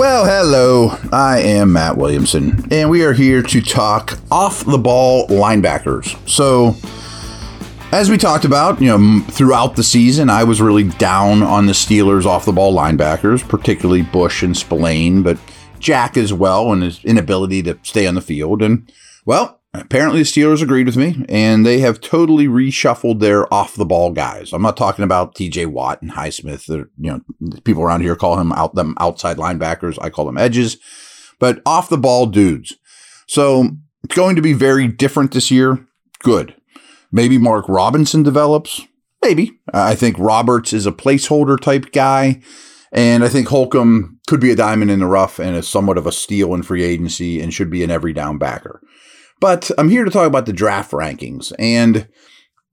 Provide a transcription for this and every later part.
Well, hello. I am Matt Williamson, and we are here to talk off the ball linebackers. So, as we talked about, you know, throughout the season, I was really down on the Steelers off the ball linebackers, particularly Bush and Spillane, but Jack as well, and his inability to stay on the field. And, well, apparently the Steelers agreed with me, and they have totally reshuffled their off the ball guys. I'm not talking about T.J. Watt and Highsmith. You know, people around here call him out them outside linebackers. I call them edges, but off the ball dudes. So it's going to be very different this year. Good. Maybe Mark Robinson develops. Maybe. I think Roberts is a placeholder type guy. And I think Holcomb could be a diamond in the rough and is somewhat of a steal in free agency and should be an every down backer. But I'm here to talk about the draft rankings, and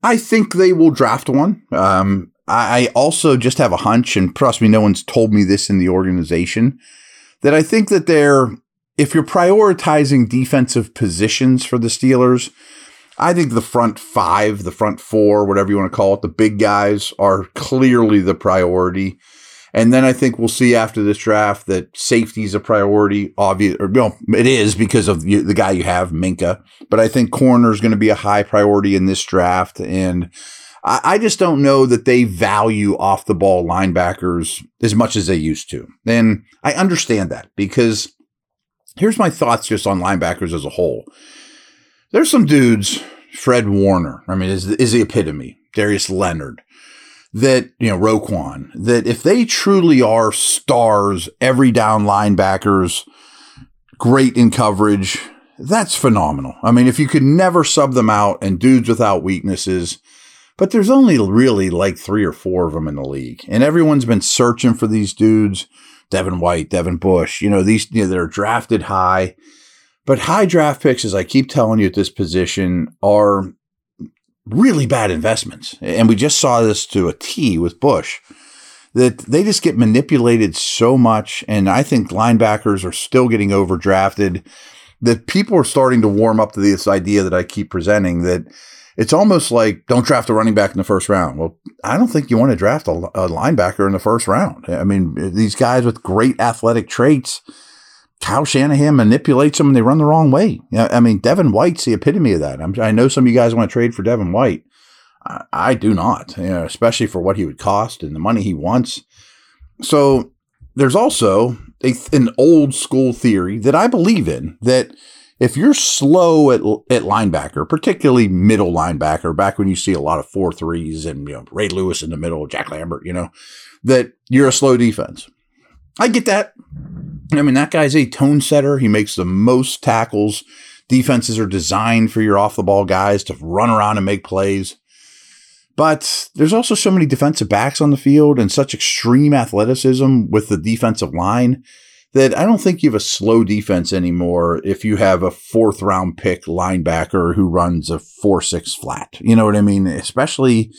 I think they will draft one. Um, I also just have a hunch, and trust me, no one's told me this in the organization, that I think that they're, if you're prioritizing defensive positions for the Steelers, I think the front five, the front four, whatever you want to call it, the big guys are clearly the priority. And then I think we'll see after this draft that safety is a priority. Obvious, or well, it is because of the, guy you have, Minkah. But I think corner is going to be a high priority in this draft, and I, I just don't know that they value off the ball linebackers as much as they used to. And I understand that because here's my thoughts just on linebackers as a whole. There's some dudes, Fred Warner. I mean, is is the epitome. Darius Leonard that, you know, Roquan, that if they truly are stars, every down linebackers, great in coverage, that's phenomenal. I mean, if you could never sub them out and dudes without weaknesses, but there's only really like three or four of them in the league. And everyone's been searching for these dudes. Devin White, Devin Bush, you know, these, you know, they're drafted high. But high draft picks, as I keep telling you at this position, are really bad investments. And we just saw this to a T with Bush that they just get manipulated so much. And I think linebackers are still getting overdrafted. That people are starting to warm up to this idea that I keep presenting that it's almost like don't draft a running back in the first round. Well, I don't think you want to draft a, a linebacker in the first round. I mean, these guys with great athletic traits Kyle Shanahan manipulates them and they run the wrong way. I mean, Devin White's the epitome of that. I'm, i know some of you guys want to trade for Devin White. I, I do not, you know, especially for what he would cost and the money he wants. So there's also a, an old school theory that I believe in that if you're slow at, at linebacker, particularly middle linebacker, back when you see a lot of four threes and you know Ray Lewis in the middle, Jack Lambert, you know, that you're a slow defense. I get that. I mean, that guy's a tone setter. He makes the most tackles. Defenses are designed for your off the ball guys to run around and make plays. But there's also so many defensive backs on the field and such extreme athleticism with the defensive line that I don't think you have a slow defense anymore if you have a fourth round pick linebacker who runs a 4 6 flat. You know what I mean? Especially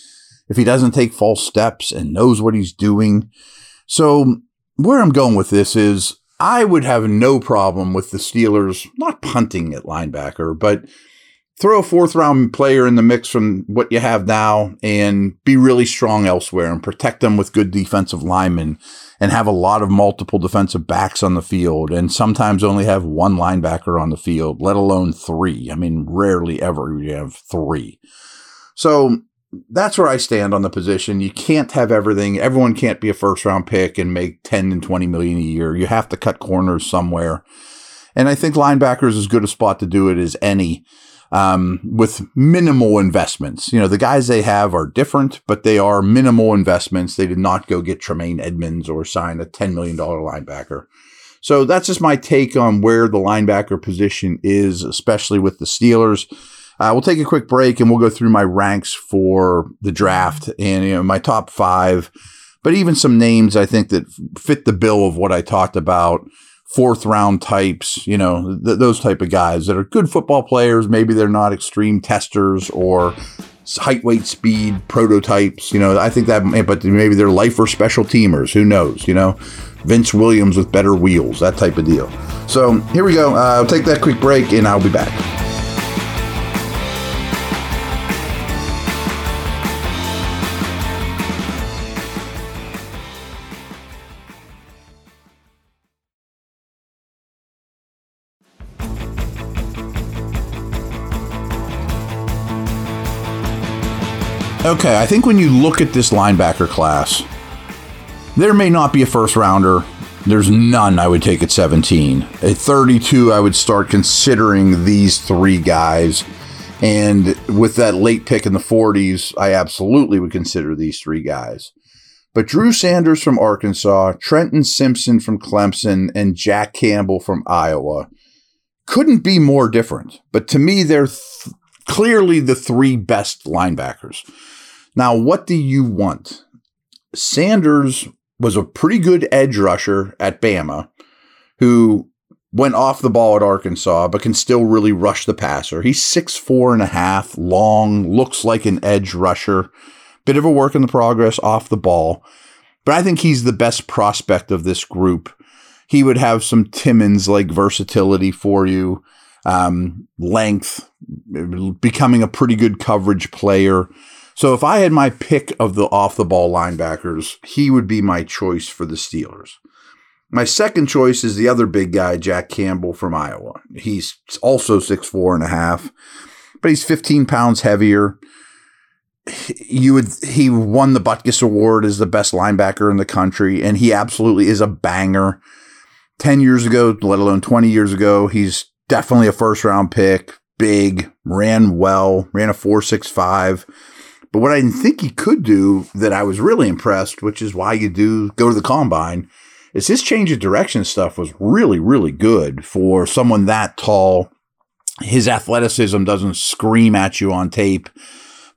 if he doesn't take false steps and knows what he's doing. So, where I'm going with this is I would have no problem with the Steelers not punting at linebacker, but throw a fourth round player in the mix from what you have now and be really strong elsewhere and protect them with good defensive linemen and have a lot of multiple defensive backs on the field and sometimes only have one linebacker on the field, let alone three. I mean, rarely ever you have three. So that's where I stand on the position. You can't have everything. Everyone can't be a first round pick and make 10 and 20 million a year. You have to cut corners somewhere. And I think linebacker is as good a spot to do it as any um, with minimal investments. You know, the guys they have are different, but they are minimal investments. They did not go get Tremaine Edmunds or sign a $10 million linebacker. So that's just my take on where the linebacker position is, especially with the Steelers. Uh, we'll take a quick break and we'll go through my ranks for the draft and you know my top five, but even some names I think that fit the bill of what I talked about. Fourth round types, you know, th- those type of guys that are good football players. Maybe they're not extreme testers or height, weight, speed prototypes. You know, I think that, but maybe they're life or special teamers. Who knows? You know, Vince Williams with better wheels, that type of deal. So here we go. Uh, I'll take that quick break and I'll be back. Okay, I think when you look at this linebacker class, there may not be a first rounder. There's none I would take at 17. At 32, I would start considering these three guys. And with that late pick in the 40s, I absolutely would consider these three guys. But Drew Sanders from Arkansas, Trenton Simpson from Clemson, and Jack Campbell from Iowa couldn't be more different. But to me, they're th- clearly the three best linebackers. Now, what do you want? Sanders was a pretty good edge rusher at Bama who went off the ball at Arkansas, but can still really rush the passer. He's six four and a half, long, looks like an edge rusher. Bit of a work in the progress off the ball. But I think he's the best prospect of this group. He would have some Timmons like versatility for you, um, length, becoming a pretty good coverage player. So if I had my pick of the off the ball linebackers, he would be my choice for the Steelers. My second choice is the other big guy, Jack Campbell from Iowa. He's also six four and a half, but he's 15 pounds heavier. You would he won the Butkus Award as the best linebacker in the country, and he absolutely is a banger. 10 years ago, let alone 20 years ago, he's definitely a first round pick, big, ran well, ran a 465 but what I didn't think he could do that I was really impressed, which is why you do go to the combine, is his change of direction stuff was really, really good for someone that tall. His athleticism doesn't scream at you on tape,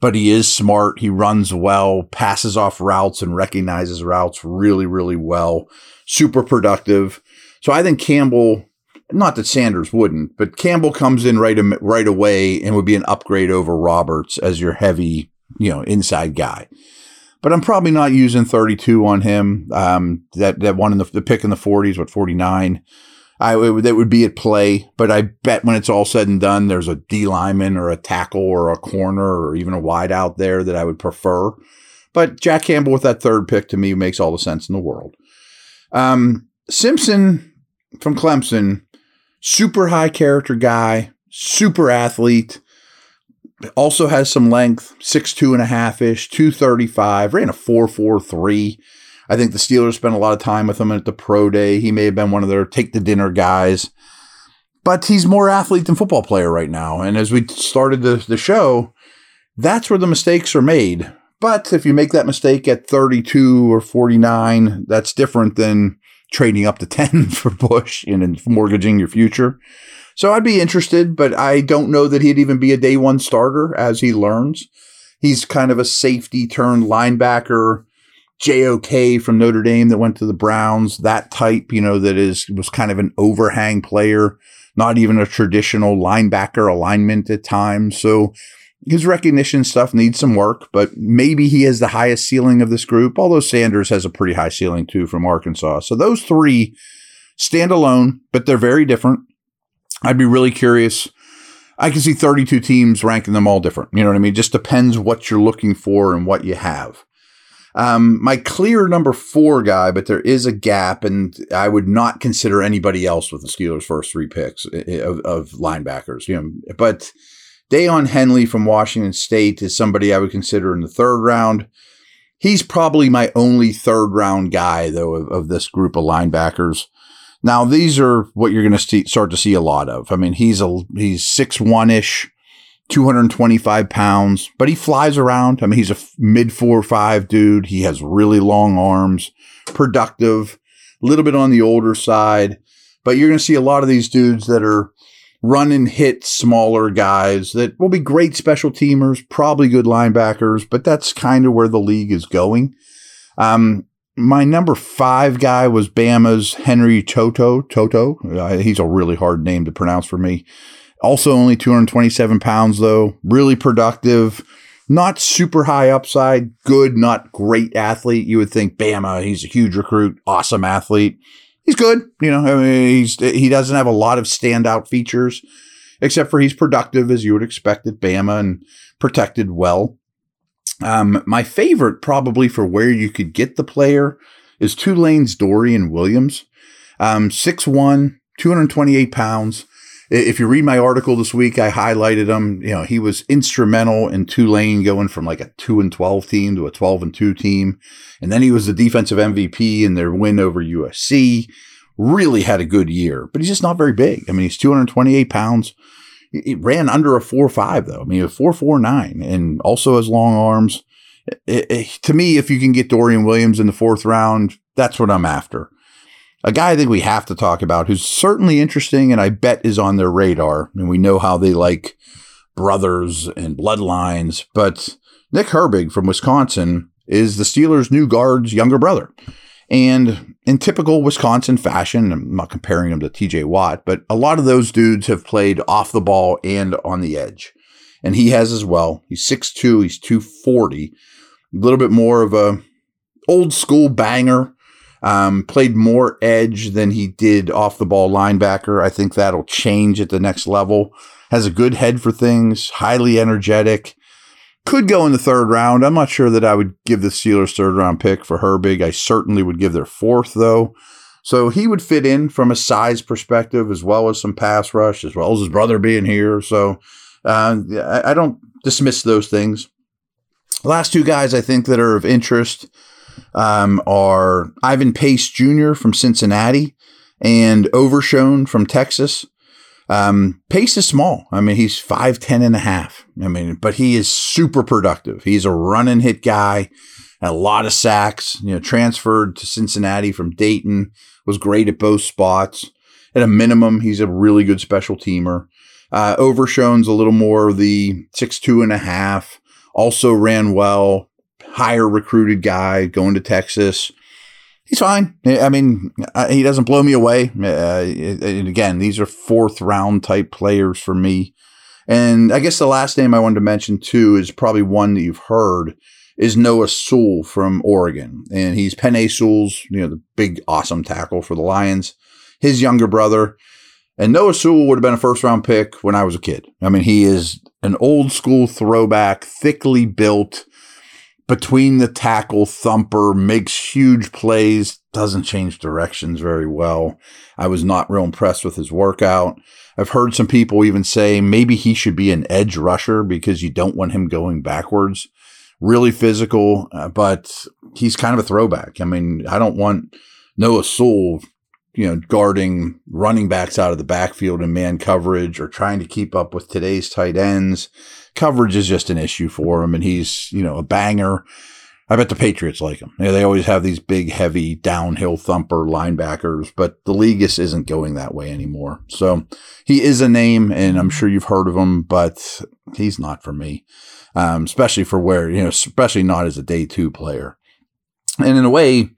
but he is smart. He runs well, passes off routes and recognizes routes really, really well. Super productive. So I think Campbell, not that Sanders wouldn't, but Campbell comes in right, right away and would be an upgrade over Roberts as your heavy you know, inside guy. But I'm probably not using 32 on him. Um, that that one in the, the pick in the 40s, what 49. I it, that would be at play, but I bet when it's all said and done, there's a D lineman or a tackle or a corner or even a wide out there that I would prefer. But Jack Campbell with that third pick to me makes all the sense in the world. Um, Simpson from Clemson, super high character guy, super athlete also has some length, six two and a half ish, 235, ran a 443. I think the Steelers spent a lot of time with him at the pro day. He may have been one of their take the dinner guys. But he's more athlete than football player right now. And as we started the, the show, that's where the mistakes are made. But if you make that mistake at 32 or 49, that's different than trading up to 10 for Bush and mortgaging your future. So I'd be interested, but I don't know that he'd even be a day one starter as he learns. He's kind of a safety turned linebacker, JOK from Notre Dame that went to the Browns, that type, you know, that is was kind of an overhang player, not even a traditional linebacker alignment at times. So his recognition stuff needs some work, but maybe he has the highest ceiling of this group, although Sanders has a pretty high ceiling too from Arkansas. So those three stand alone, but they're very different. I'd be really curious. I can see 32 teams ranking them all different. You know what I mean? It just depends what you're looking for and what you have. Um, my clear number four guy, but there is a gap, and I would not consider anybody else with the Steelers' first three picks eh, eh, of, of linebackers. You know, but Daiyan Henley from Washington State is somebody I would consider in the third round. He's probably my only third round guy, though, of, of this group of linebackers. Now, these are what you're going to start to see a lot of. I mean, he's a he's six one ish, 225 pounds, but he flies around. I mean, he's a mid four five dude. He has really long arms, productive, a little bit on the older side. But you're going to see a lot of these dudes that are run and hit smaller guys that will be great special teamers, probably good linebackers, but that's kind of where the league is going. Um, my number five guy was Bama's Henry To'oTo'o. To'oTo'o. Uh, he's a really hard name to pronounce for me. Also, only 227 pounds, though. Really productive. Not super high upside. Good, not great athlete. You would think Bama, he's a huge recruit, awesome athlete. He's good. You know, I mean, he's, he doesn't have a lot of standout features, except for he's productive as you would expect at Bama and protected well. Um, my favorite, probably for where you could get the player, is Tulane's Dorian Williams. Um, 6'1, 228 pounds. If you read my article this week, I highlighted him. You know, he was instrumental in Tulane going from like a 2 and 12 team to a 12 and 2 team. And then he was the defensive MVP in their win over USC. Really had a good year, but he's just not very big. I mean, he's 228 pounds. It ran under a four five though. I mean, a four four nine, and also has long arms. It, it, to me, if you can get Dorian Williams in the fourth round, that's what I'm after. A guy I think we have to talk about who's certainly interesting, and I bet is on their radar. And we know how they like brothers and bloodlines, but Nick Herbig from Wisconsin is the Steelers' new guard's younger brother. And in typical Wisconsin fashion, I'm not comparing him to TJ Watt, but a lot of those dudes have played off the ball and on the edge. And he has as well. He's 6'2, he's 240, a little bit more of a old school banger. Um, played more edge than he did off the ball linebacker. I think that'll change at the next level. Has a good head for things, highly energetic. Could go in the third round. I'm not sure that I would give the Steelers third round pick for Herbig. I certainly would give their fourth though. So he would fit in from a size perspective as well as some pass rush, as well as his brother being here. So uh, I don't dismiss those things. Last two guys I think that are of interest um, are Ivan Pace Jr. from Cincinnati and Overshown from Texas. Um, Pace is small. I mean, he's 5'10 and a half. I mean, but he is super productive. He's a run and hit guy, a lot of sacks, you know, transferred to Cincinnati from Dayton, was great at both spots. At a minimum, he's a really good special teamer. Uh, Overshown's a little more the six two and a half. Also ran well, higher recruited guy going to Texas he's fine. I mean, uh, he doesn't blow me away. Uh, and again, these are fourth round type players for me. And I guess the last name I wanted to mention too is probably one that you've heard is Noah Sewell from Oregon. And he's Penei Sewell's, you know, the big awesome tackle for the Lions, his younger brother. And Noah Sewell would have been a first round pick when I was a kid. I mean, he is an old school throwback, thickly built, between the tackle thumper, makes huge plays, doesn't change directions very well. I was not real impressed with his workout. I've heard some people even say maybe he should be an edge rusher because you don't want him going backwards. Really physical, uh, but he's kind of a throwback. I mean, I don't want Noah Sewell, you know, guarding running backs out of the backfield in man coverage or trying to keep up with today's tight ends coverage is just an issue for him, and he's you know a banger. I bet the Patriots like him. You know, they always have these big, heavy, downhill thumper linebackers, but the league just isn't going that way anymore. So he is a name, and I'm sure you've heard of him, but he's not for me, um, especially for where you know, especially not as a day two player. And in a way,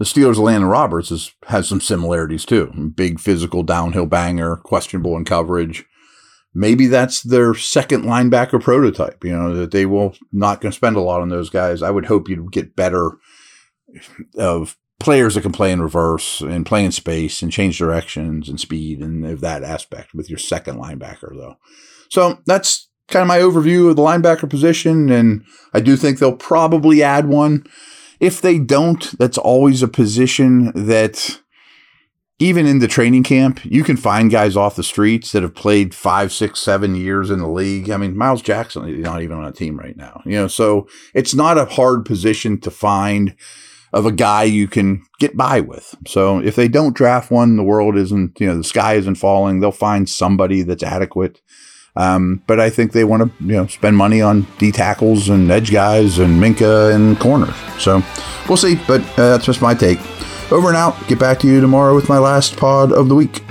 the Steelers' Landon Roberts is, has some similarities too. Big physical downhill banger, questionable in coverage maybe that's their second linebacker prototype, you know, that they will not going to spend a lot on those guys. I would hope you'd get better of players that can play in reverse and play in space and change directions and speed and of that aspect with your second linebacker though. So that's kind of my overview of the linebacker position. And I do think they'll probably add one. If they don't, that's always a position that even in the training camp, you can find guys off the streets that have played five, six, seven years in the league. I mean, Miles Jackson is not even on a team right now, you know, so it's not a hard position to find of a guy you can get by with. So if they don't draft one, the world isn't, you know, the sky isn't falling. They'll find somebody that's adequate. Um, but I think they want to, you know, spend money on D tackles and edge guys and Minkah and corners. So we'll see. But uh, that's just my take. Over and out. Get back to you tomorrow with my last pod of the week.